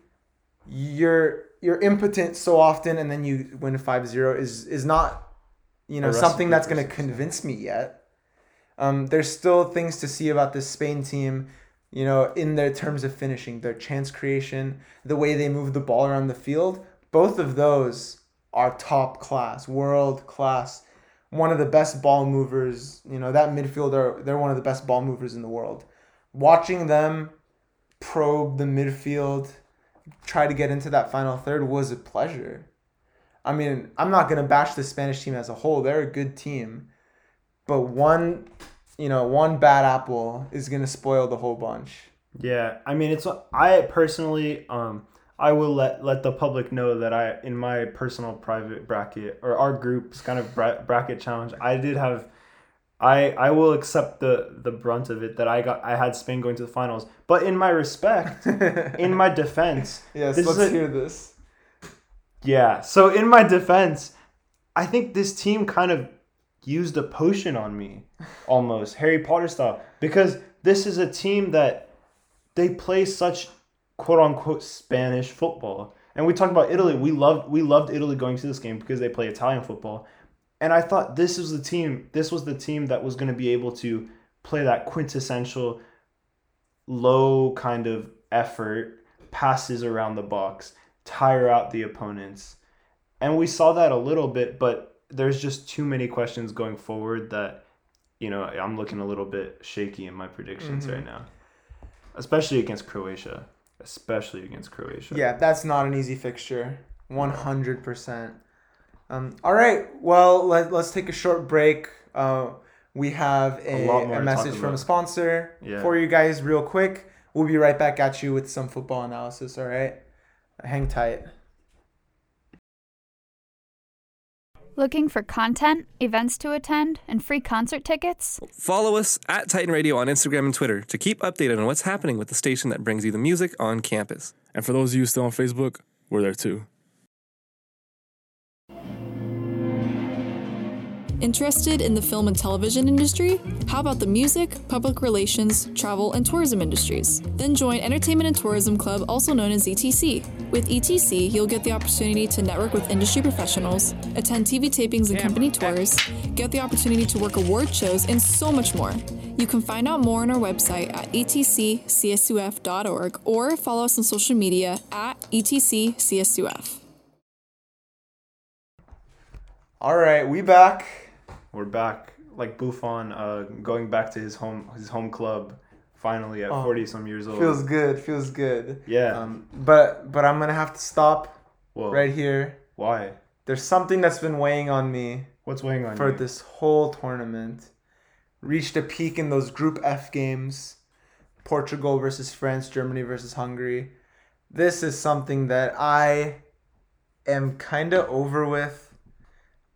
you're you're impotent so often, and then you win 5-0 is is not, you know, something that's gonna convince me yet. Um, there's still things to see about this Spain team, you know, in their terms of finishing, their chance creation, the way they move the ball around the field. Both of those are top class, world class. One of the best ball movers, you know, that midfielder, they're one of the best ball movers in the world. Watching them probe the midfield, try to get into that final third was a pleasure. I mean, I'm not going to bash the Spanish team as a whole. They're a good team. But one, you know, one bad apple is going to spoil the whole bunch. Yeah, I mean, it's I personally, um, I will let let the public know that I in my personal private bracket or our group's kind of bra- bracket challenge, I did have, I I will accept the the brunt of it that I got I had Spain going to the finals, but in my respect, in my defense, yes, let's a- hear this. yeah. So in my defense, I think this team kind of used a potion on me, almost Harry Potter style, because this is a team that they play such quote unquote Spanish football. And we talked about Italy. We loved we loved Italy going to this game because they play Italian football. And I thought this was the team. This was the team that was going to be able to play that quintessential low kind of effort passes around the box, tire out the opponents. And we saw that a little bit, but there's just too many questions going forward that you know, I'm looking a little bit shaky in my predictions Mhm. right now. Especially against Croatia. Especially against Croatia. Yeah, that's not an easy fixture. 100%. Um, all right, well, let, let's take a short break. Uh, we have a, A a message from a sponsor Yeah. for you guys, real quick. We'll be right back at you with some football analysis, all right? Hang tight. Looking for content, events to attend, and free concert tickets? Follow us at Titan Radio on Instagram and Twitter to keep updated on what's happening with the station that brings you the music on campus. And for those of you still on Facebook, we're there too. Interested in the film and television industry? How about the music, public relations, travel, and tourism industries? Then join Entertainment and Tourism Club, also known as ETC. With ETC, you'll get the opportunity to network with industry professionals, attend TV tapings and company tours, get the opportunity to work award shows, and so much more. You can find out more on our website at etccSUF.org or follow us on social media at etccSUF. All right, we back. We're back. Like Buffon uh, going back to his home his home club finally at Oh, 40 some years old. Feels good, feels good. yeah. Um, but but I'm going to have to stop well, right here. why? There's something that's been weighing on me. What's weighing on you for you? this whole tournament. Reached a peak in those Group F games Portugal versus France, Germany versus Hungary. This is something that I am kind of over with.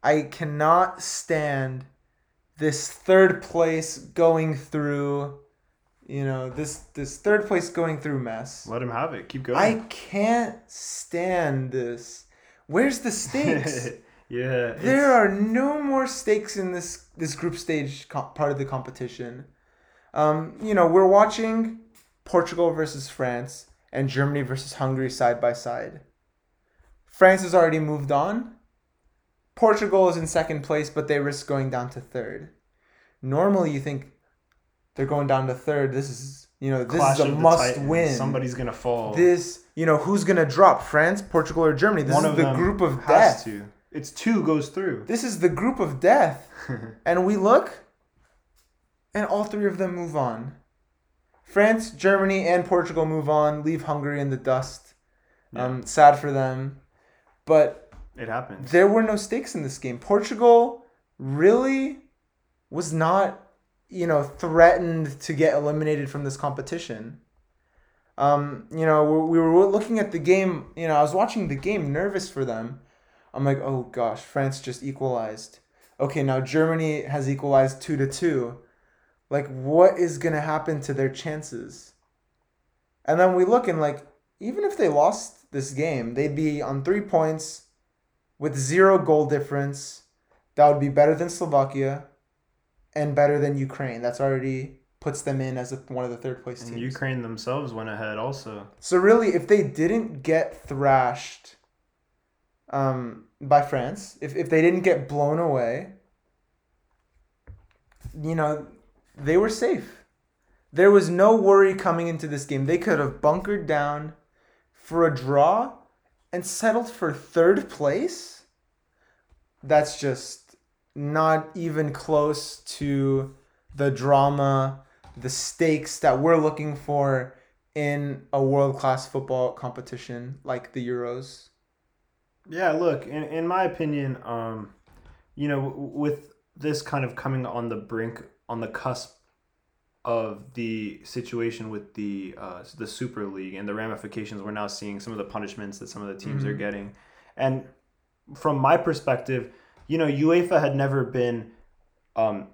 I cannot stand this third place going through, you know, this this third place going through mess. Let him have it. Keep going. I can't stand this. Where's the stakes? yeah. There are no more stakes in this this group stage co- part of the competition. Um, you know, we're watching Portugal versus France and Germany versus Hungary side by side. France has already moved on. Portugal is in second place, but they risk going down to third. Normally, you think they're going down to third. This is you know this Clash is a must Titans. win. Somebody's gonna fall. This you know who's gonna drop? France, Portugal, or Germany? This One is of the group of has death. to. It's two goes through. This is the group of death. and we look, and all three of them move on. France, Germany, and Portugal move on, leave Hungary in the dust. Um, sad for them, but It happens. there were no stakes in this game. Portugal really was not, you know, threatened to get eliminated from this competition. Um, you know, we, we were looking at the game. You know, I was watching the game, nervous for them. I'm like, oh gosh, France just equalized. Okay, now Germany has equalized two to two. Like, what is gonna happen to their chances? And then we look and like, even if they lost this game, they'd be on three points with zero goal difference. That would be better than Slovakia and better than Ukraine. That's already puts them in as a, one of the third place And teams. Ukraine themselves went ahead also. So really, if they didn't get thrashed um, by France, if, if they didn't get blown away, you know, they were safe. There was no worry coming into this game. They could have bunkered down for a draw and settled for third place. That's just not even close to the drama, the stakes that we're looking for in a world class football competition like the Euros. Yeah, look, in, in my opinion, um, you know, with this kind of coming on the brink, on the cusp of the situation with the uh, the Super League and the ramifications, we're now seeing some of the punishments that some of the teams are getting, and from my perspective, you know, UEFA had never been um,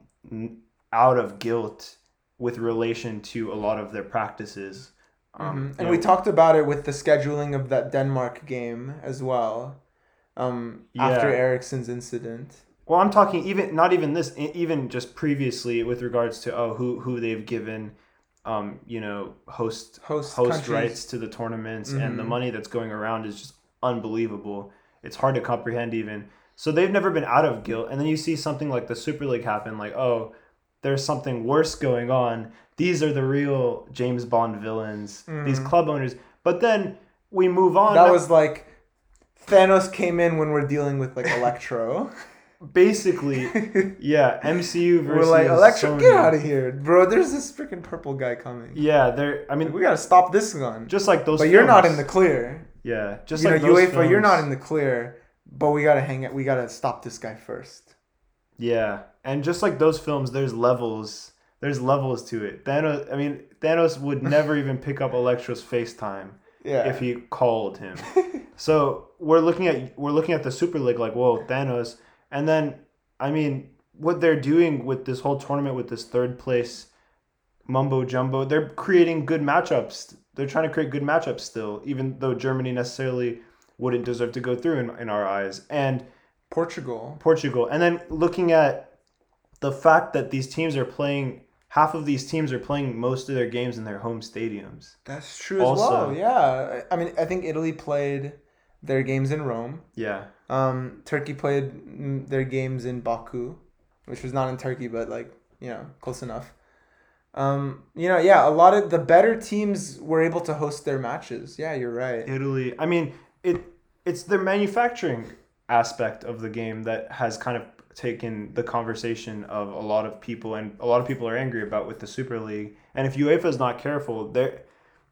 out of guilt with relation to a lot of their practices. Um, you And know, we talked about it with the scheduling of that Denmark game as well. Um, after Yeah. Eriksen's incident. Well, I'm talking even not even this, even just previously with regards to oh who who they've given, um, you know, host Host host countries. rights to the tournaments and the Mhm. money that's going around is just unbelievable. It's hard to comprehend even. So they've never been out of guilt, and then you see something like the Super League happen, like oh, there's something worse going on. These are the real James Bond villains. These club owners. But then we move on. Mm. That was like Thanos came in when we're dealing with like Electro. basically yeah MCU versus we're like Electro, Sony. get out of here, bro. There's this freaking purple guy coming. Yeah, they're. I mean, We gotta stop this gun. just like those. but you're not in the clear. Yeah, just you like know, those UEFA, you're not in the clear. But we gotta hang it. We gotta stop this guy first. Yeah, and just like those films, there's levels. There's levels to it. Thanos. I mean, Thanos would never even pick up Electro's FaceTime Yeah. if he called him. so we're looking at we're looking at the Super League like, whoa, Thanos, and then I mean, what they're doing with this whole tournament with this third place mumbo jumbo, they're creating good matchups. They're trying to create good matchups still, even though Germany necessarily wouldn't deserve to go through in, in our eyes. And Portugal. Portugal. And then looking at the fact that these teams are playing, half of these teams are playing most of their games in their home stadiums. That's true as Also- well. Yeah. I mean, I think Italy played their games in Rome. Yeah. Um, Turkey played their games in Baku, which was not in Turkey, but like you know, close enough. Um, you know, yeah, a lot of the better teams were able to host their matches. Yeah, you're right. Italy. I mean, it it's the manufacturing aspect of the game that has kind of taken the conversation of a lot of people, and a lot of people are angry about with the Super League. And if UEFA is not careful, they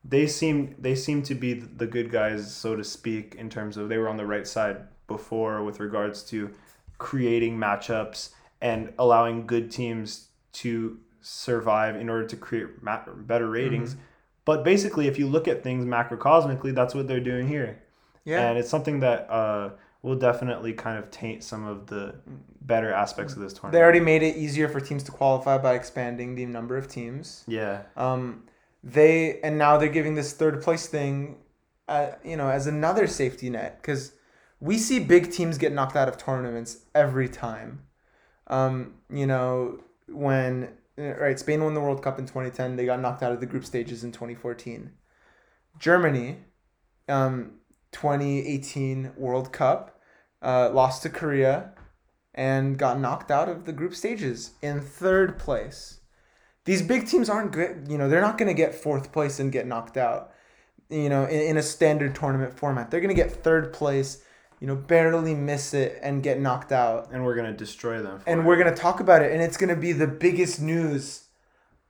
they seem they seem to be the good guys, so to speak, in terms of they were on the right side before with regards to creating matchups and allowing good teams to survive in order to create ma- better ratings. But basically, if you look at things macrocosmically, that's what they're doing here. Yeah. And it's something that uh, will definitely kind of taint some of the better aspects of this tournament. They already made it easier for teams to qualify by expanding the number of teams. Yeah. Um, they and now they're giving this third place thing, uh, you know, as another safety net because we see big teams get knocked out of tournaments every time. Um, you know, when uh, right Spain won the World Cup in 2010, they got knocked out of the group stages in 2014. Germany, um, 2018 World Cup, uh, lost to Korea, and got knocked out of the group stages in third place these big teams aren't good. You know, they're not going to get fourth place and get knocked out. You know, in, in a standard tournament format, they're going to get third place. You know, barely miss it and get knocked out. And we're going to destroy them. for And it. we're going to talk about it, and it's going to be the biggest news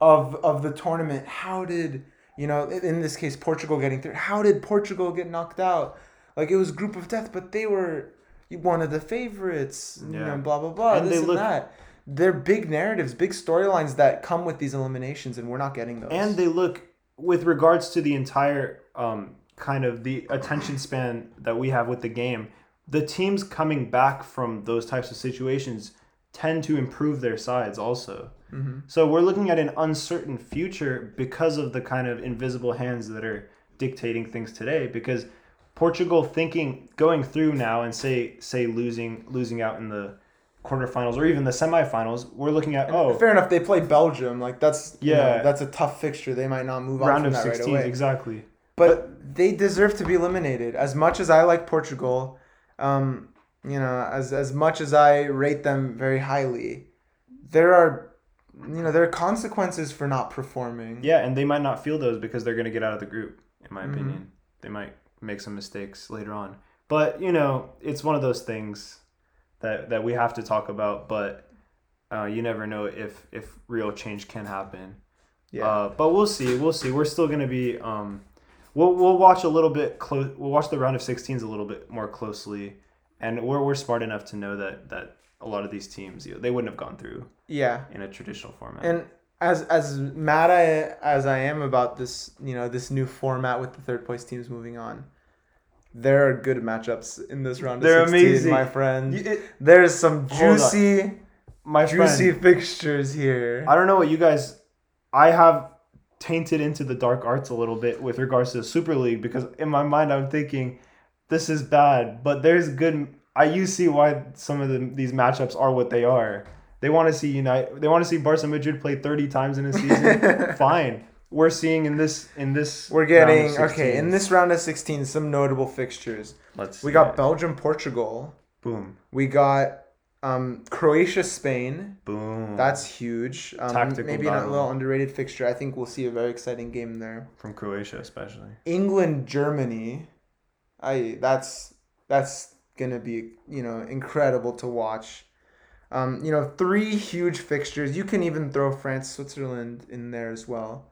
of of the tournament. How did you know? in- this case, Portugal getting through. How did Portugal get knocked out? Like it was group of death, but they were one of the favorites. You Yeah. know, blah blah blah. And this they and look- that. They're big narratives, big storylines that come with these eliminations, and we're not getting those. and they look with regards to the entire um, kind of the attention span that we have with the game the teams coming back from those types of situations tend to improve their sides also mm-hmm. so we're looking at an uncertain future because of the kind of invisible hands that are dictating things today because portugal thinking going through now and say say losing losing out in the quarterfinals or even the semifinals we're looking at oh Fair enough. They play Belgium. Like that's you know, Yeah. that's a tough fixture. They might not move on round from of that 16 right away. exactly But they deserve to be eliminated. As much as I like Portugal, um, you know, as as much as I rate them very highly, there are, you know, there are consequences for not performing. Yeah, and they might not feel those because they're going to get out of the group, in my Mhm. opinion. They might make some mistakes later on. But, you know, it's one of those things that, that we have to talk about, but uh, you never know if, if real change can happen. Yeah. Uh, but we'll see. We'll see. We're still going to be. Um, we'll, we'll watch a little bit close. We'll watch the round of 16s a little bit more closely. And we're, we're smart enough to know that, that a lot of these teams, you know, they wouldn't have gone through yeah. in a traditional format. And as as mad I, as I am about this, you know, this new format with the third place teams moving on, there are good matchups in this round. They're of 16, amazing. my friend. You- it- There's some juicy, my juicy friend, fixtures here. I don't know what you guys. I have tainted into the dark arts a little bit with regards to the Super League because in my mind I'm thinking this is bad, but there's good. I you see why some of the, these matchups are what they are. They want to see United. They want to see Barca Madrid play 30 times in a season. Fine. We're seeing in this in this. We're round of getting okay in this round of 16 some notable fixtures. Let's. We see got it. Belgium, Portugal. boom, We got um, Croatia, Spain. boom. That's huge. Um, Tactical maybe a little underrated fixture. I think we'll see a very exciting game there. from Croatia especially. England, Germany. I that's that's gonna be you know incredible to watch. Um, you know, three huge fixtures. You can even throw France, Switzerland in there as well.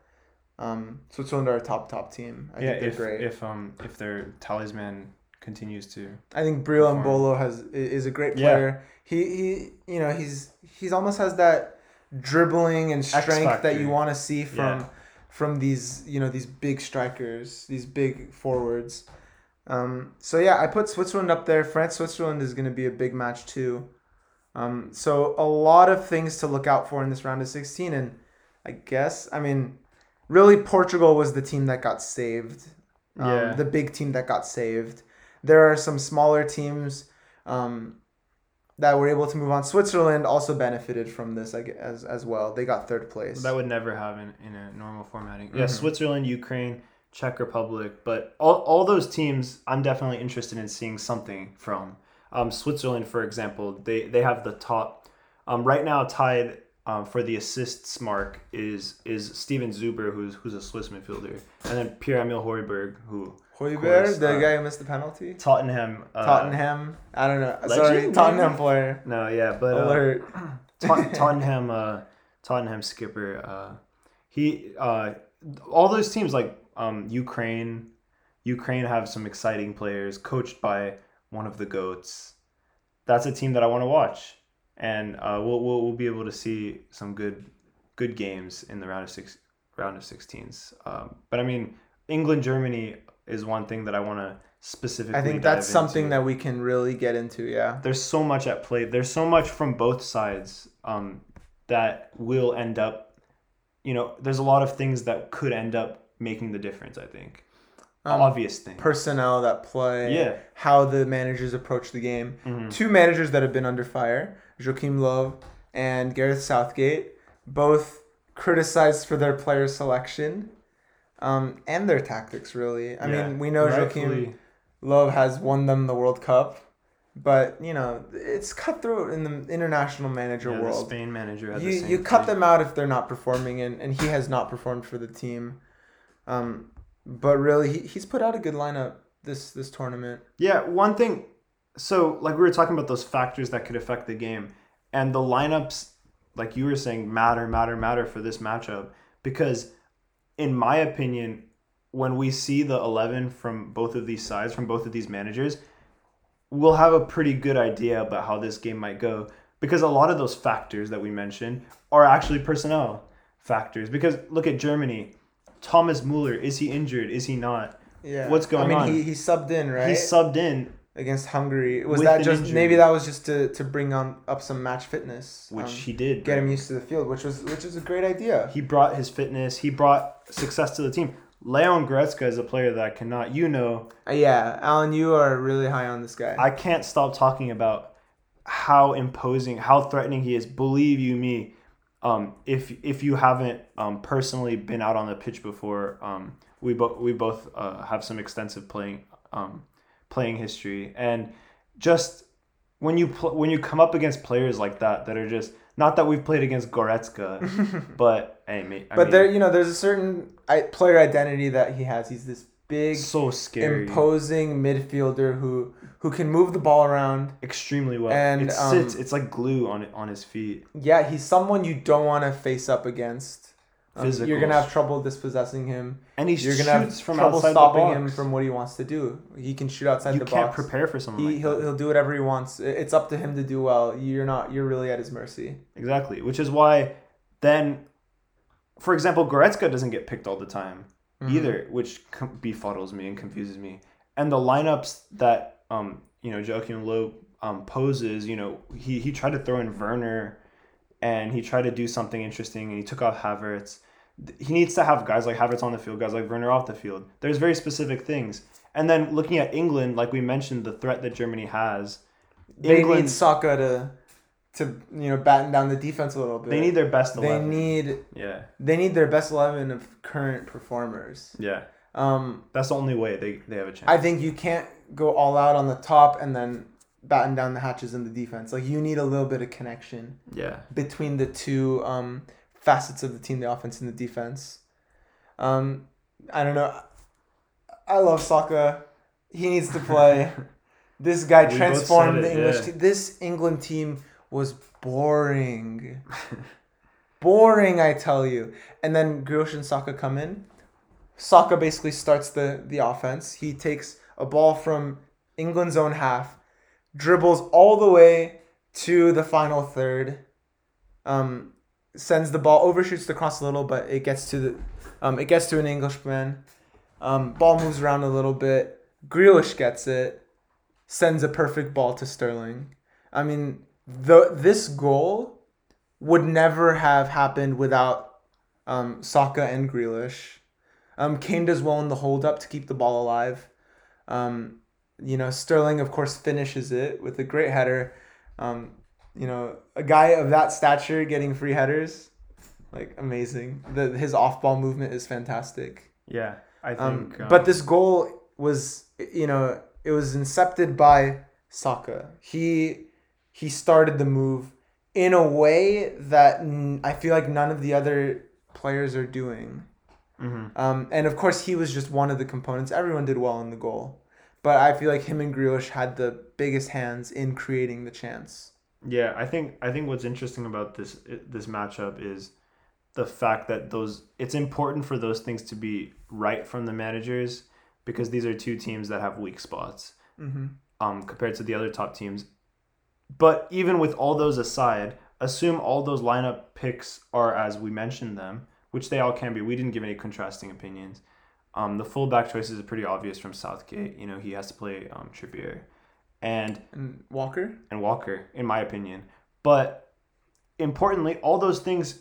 Um, Switzerland are a top top team. I yeah, think they're if great. if um if their talisman continues to I think Breel perform. Embolo has is a great Yeah. player. He he you know he's he's almost has that dribbling and strength that you want to see from Yeah. from these you know these big strikers, these big forwards. Um, so yeah, I put Switzerland up there. France Switzerland is going to be a big match too. Um, so a lot of things to look out for in this round of 16 and I guess I mean really Portugal was the team that got saved. Um, Yeah. the big team that got saved. There are some smaller teams um, that were able to move on. Switzerland also benefited from this as as well. They got third place. That would never happen in a normal formatting. Mm-hmm. Yeah, Switzerland, Ukraine, Czech Republic, but all, all those teams I'm definitely interested in seeing something from. Um, Switzerland, for example, they, they have the top. Um, right now, tied um, for the assists mark is is Steven Zuber, who's who's a Swiss midfielder, and then Pierre-Emile Højbjerg, who Højbjerg, course, the uh, guy who missed the penalty. Tottenham. Uh, Tottenham. I don't know. legend, Sorry. Tottenham player. No, yeah, but uh, Alert. Tot- Tottenham, uh, Tottenham skipper. Uh, he, uh, all those teams like um, Ukraine, Ukraine have some exciting players coached by one of the goats. That's a team that I want to watch, and uh, we'll, we'll we'll be able to see some good good games in the round of six round of sixteens. Um, but I mean, England Germany is one thing that I want to specifically. I think that's something into that we can really get into. Yeah. there's so much at play. There's so much from both sides um, that will end up, you know, there's a lot of things that could end up making the difference. I think Um, obvious thing. Personnel that play. Yeah. How the managers approach the game. Mhm. Two managers that have been under fire: Joachim Löw and Gareth Southgate, both criticized for their player selection. Um, and their tactics, really. I Yeah, mean, we know rightfully- Joachim Löw has won them the World Cup, but you know it's cutthroat in the international manager yeah, world. Spain manager. You the same you cut them out if they're not performing, and, and he has not performed for the team. Um, but really, he, he's put out a good lineup this this tournament. Yeah, one thing. So, like we were talking about those factors that could affect the game, and the lineups like you were saying, matter, matter, matter for this matchup because, in my opinion, when we see the eleven from both of these sides, from both of these managers, we'll have a pretty good idea about how this game might go because a lot of those factors that we mentioned are actually personnel factors. Because look at Germany, Thomas Müller, is he injured? Is he not? Yeah. What's going on? I mean, on? he he subbed in right He subbed in, against Hungary. Was that just injury. maybe that was just to to bring on up some match fitness, which um, he did. get him used to the field, which was which is a great idea. He brought his fitness. He brought success to the team. Leon Goretzka is a player that I cannot. You know, Uh, yeah, Alan, you are really high on this guy. I can't stop talking about how imposing, how threatening he is. Believe you me, um, if if you haven't um, personally been out on the pitch before, um, we both we both uh, have some extensive playing um, playing history, and just when you pl- when you come up against players like that that are just not that we've played against Goretzka, but I but mean, there, you know, there's a certain player identity that he has. He's this big, so scary. imposing midfielder who who can move the ball around. extremely well. And, it sits. um, It's like glue on it on his feet. Yeah, he's someone you don't want to face up against. Um, you're gonna have trouble dispossessing him. And he You're gonna have from trouble stopping him from what he wants to do. He can shoot outside you the box. You can't prepare for someone He like he'll, that. he'll do whatever he wants. It's up to him to do well. You're not. You're really at his mercy. Exactly, which is why then, for example, Goretzka doesn't get picked all the time Mm-hmm. either, which com- befuddles me and confuses me. And the lineups that um you know Joachim Löw um poses, you know, he he tried to throw in Werner, and he tried to do something interesting, and he took off Havertz. He needs to have guys like Havertz on the field, guys like Werner off the field. There's very specific things. And then looking at England, like we mentioned, the threat that Germany has. They England- need Saka to to you know batten down the defense a little bit. They need their best eleven. They need yeah, they need their best eleven of current performers. yeah. Um, That's the only way they, they have a chance. I think you can't go all out on the top and then batten down the hatches in the defense. Like you need a little bit of connection yeah. between the two um, facets of the team, the offense and the defense. Um, I don't know. I love Saka. He needs to play. this guy We transformed the it, English yeah. team. This England team was boring. boring, I tell you. And then Grealish and Saka come in. Saka basically starts the, the offense. He takes a ball from England's own half, dribbles all the way to the final third, um, sends the ball, overshoots the cross a little, but it gets to the, um, it gets to an Englishman. Um, ball moves around a little bit. Grealish gets it, sends a perfect ball to Sterling. I mean, the this goal would never have happened without um, Saka and Grealish. Um, Kane does well in the hold up to keep the ball alive. Um, you know, Sterling, of course, finishes it with a great header. Um, you know, a guy of that stature getting free headers, like amazing. The his off ball movement is fantastic. Yeah. I Um, think. um, but this goal was, you know, it was incepted by Saka. He he started the move in a way that n- I feel like none of the other players are doing. Mhm. Um, and of course, he was just one of the components. Everyone did well in the goal, but I feel like him and Grealish had the biggest hands in creating the chance. Yeah, I think I think what's interesting about this this matchup is the fact that those it's important for those things to be right from the managers because these are two teams that have weak spots Mm-hmm. um, compared to the other top teams. But even with all those aside, assume all those lineup picks are as we mentioned them, which they all can be. We didn't give any contrasting opinions. Um, the fullback choices are pretty obvious from Southgate. You know, he has to play um, Trippier. And And Walker. and Walker, in my opinion. But importantly, all those things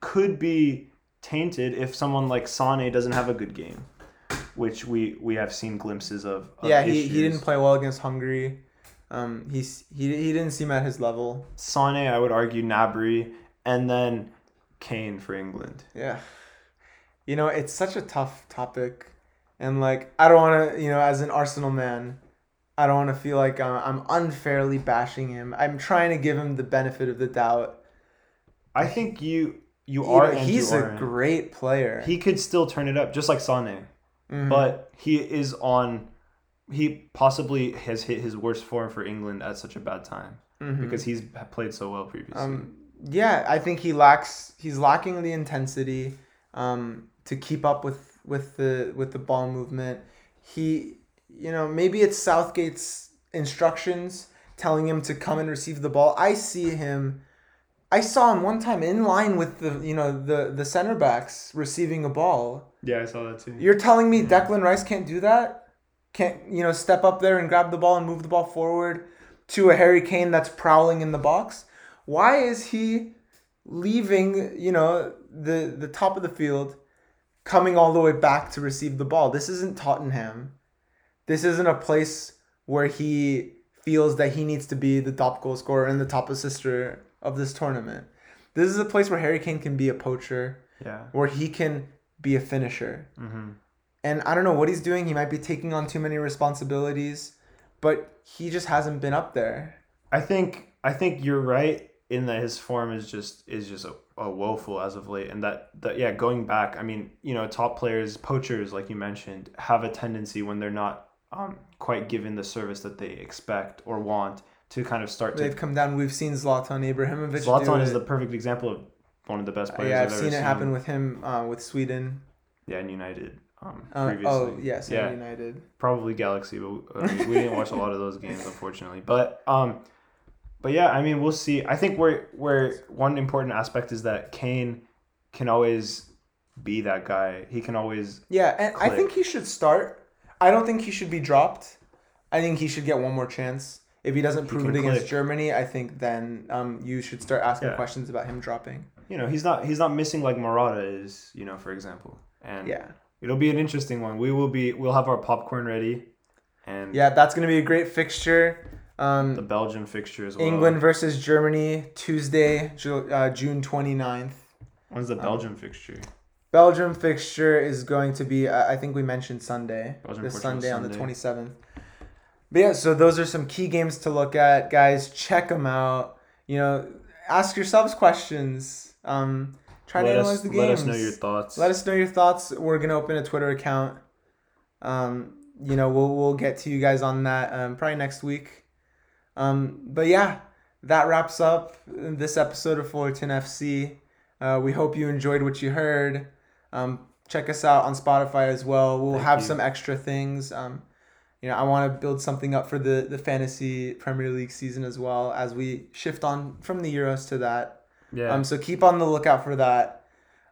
could be tainted if someone like Sané doesn't have a good game, which we we have seen glimpses of. of yeah, he, he didn't play well against Hungary. Um, he's he, he didn't seem at his level. Sané, I would argue Gnabry, and then Kane for England. Yeah. You know, it's such a tough topic. And, like, I don't want to, you know, as an Arsenal man, I don't want to feel like uh, I'm unfairly bashing him. I'm trying to give him the benefit of the doubt. I think you you You are. know, he's a aren't. great player. He could still turn it up, just like Sané. Mhm. but he is on he possibly has hit his worst form for England at such a bad time Mhm. because he's played so well previously. um, yeah, I think he lacks. He's lacking the intensity um, to keep up with with the with the ball movement. He, you know, maybe it's Southgate's instructions telling him to come and receive the ball. I see him. I saw him one time in line with the you know the the center backs receiving a ball. Yeah, I saw that too. You're telling me Declan Rice can't do that? Can't you know step up there and grab the ball and move the ball forward to a Harry Kane that's prowling in the box? Why is he leaving, you know, the the top of the field coming all the way back to receive the ball? This isn't Tottenham. This isn't a place where he feels that he needs to be the top goal scorer and the top assister of this tournament. This is a place where Harry Kane can be a poacher Yeah. where he can be a finisher. Mm-hmm. And I don't know what he's doing. He might be taking on too many responsibilities, but he just hasn't been up there. I think I think you're right in that his form is just is just a, a woeful as of late, and that that yeah, going back, I mean, you know, top players, poachers, like you mentioned, have a tendency when they're not um, quite given the service that they expect or want to kind of start. They've come down. We've seen Zlatan Ibrahimovic. Zlatan is the perfect example of one of the best Uh, players. yeah, I've ever seen it happen with him uh, with Sweden. yeah, in United. Um, Uh, previously. oh yes, yeah. United. probably Galaxy, but uh, we, we didn't watch a lot of those games, unfortunately. But um, but yeah, I mean, we'll see. I think where where one important aspect is that Kane can always be that guy. He can always Yeah, and I think he should start. I don't think he should be dropped. I think he should get one more chance. If he doesn't prove it can against click. Germany, I think then um, you should start asking Yeah. questions about him dropping. you know he's not he's not missing like Morata is you know for example. And Yeah. it'll be an interesting one. We will be we'll have our popcorn ready, and Yeah, that's gonna be a great fixture. Um, the Belgium fixture as well. England versus Germany Tuesday, uh, June 29th. When's the Belgium fixture? Belgium fixture is going to be, I think we mentioned Sunday. Belgium, this Portugal, Sunday on the 27th. But yeah, so those are some key games to look at, guys. Check them out. You know, ask yourselves questions. Um, try to analyze us, the games. let us know your thoughts. Let us know your thoughts. We're gonna open a Twitter account. Um, you know, we'll we'll get to you guys on that um, probably next week. Um, but yeah, that wraps up this episode of Fullerton FC. Uh, we hope you enjoyed what you heard. Um, check us out on Spotify as well. We'll Thank have you. some extra things. Um, you know, I want to build something up for the the fantasy Premier League season as well as we shift on from the Euros to that. yeah. Um, so keep on the lookout for that.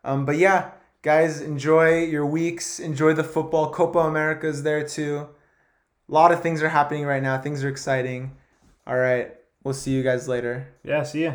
Um, but yeah, guys, enjoy your weeks. Enjoy the football. Copa America is there too. A lot of things are happening right now. Things are exciting. All right, we'll see you guys later. yeah. See ya.